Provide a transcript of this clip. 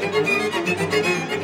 Müzik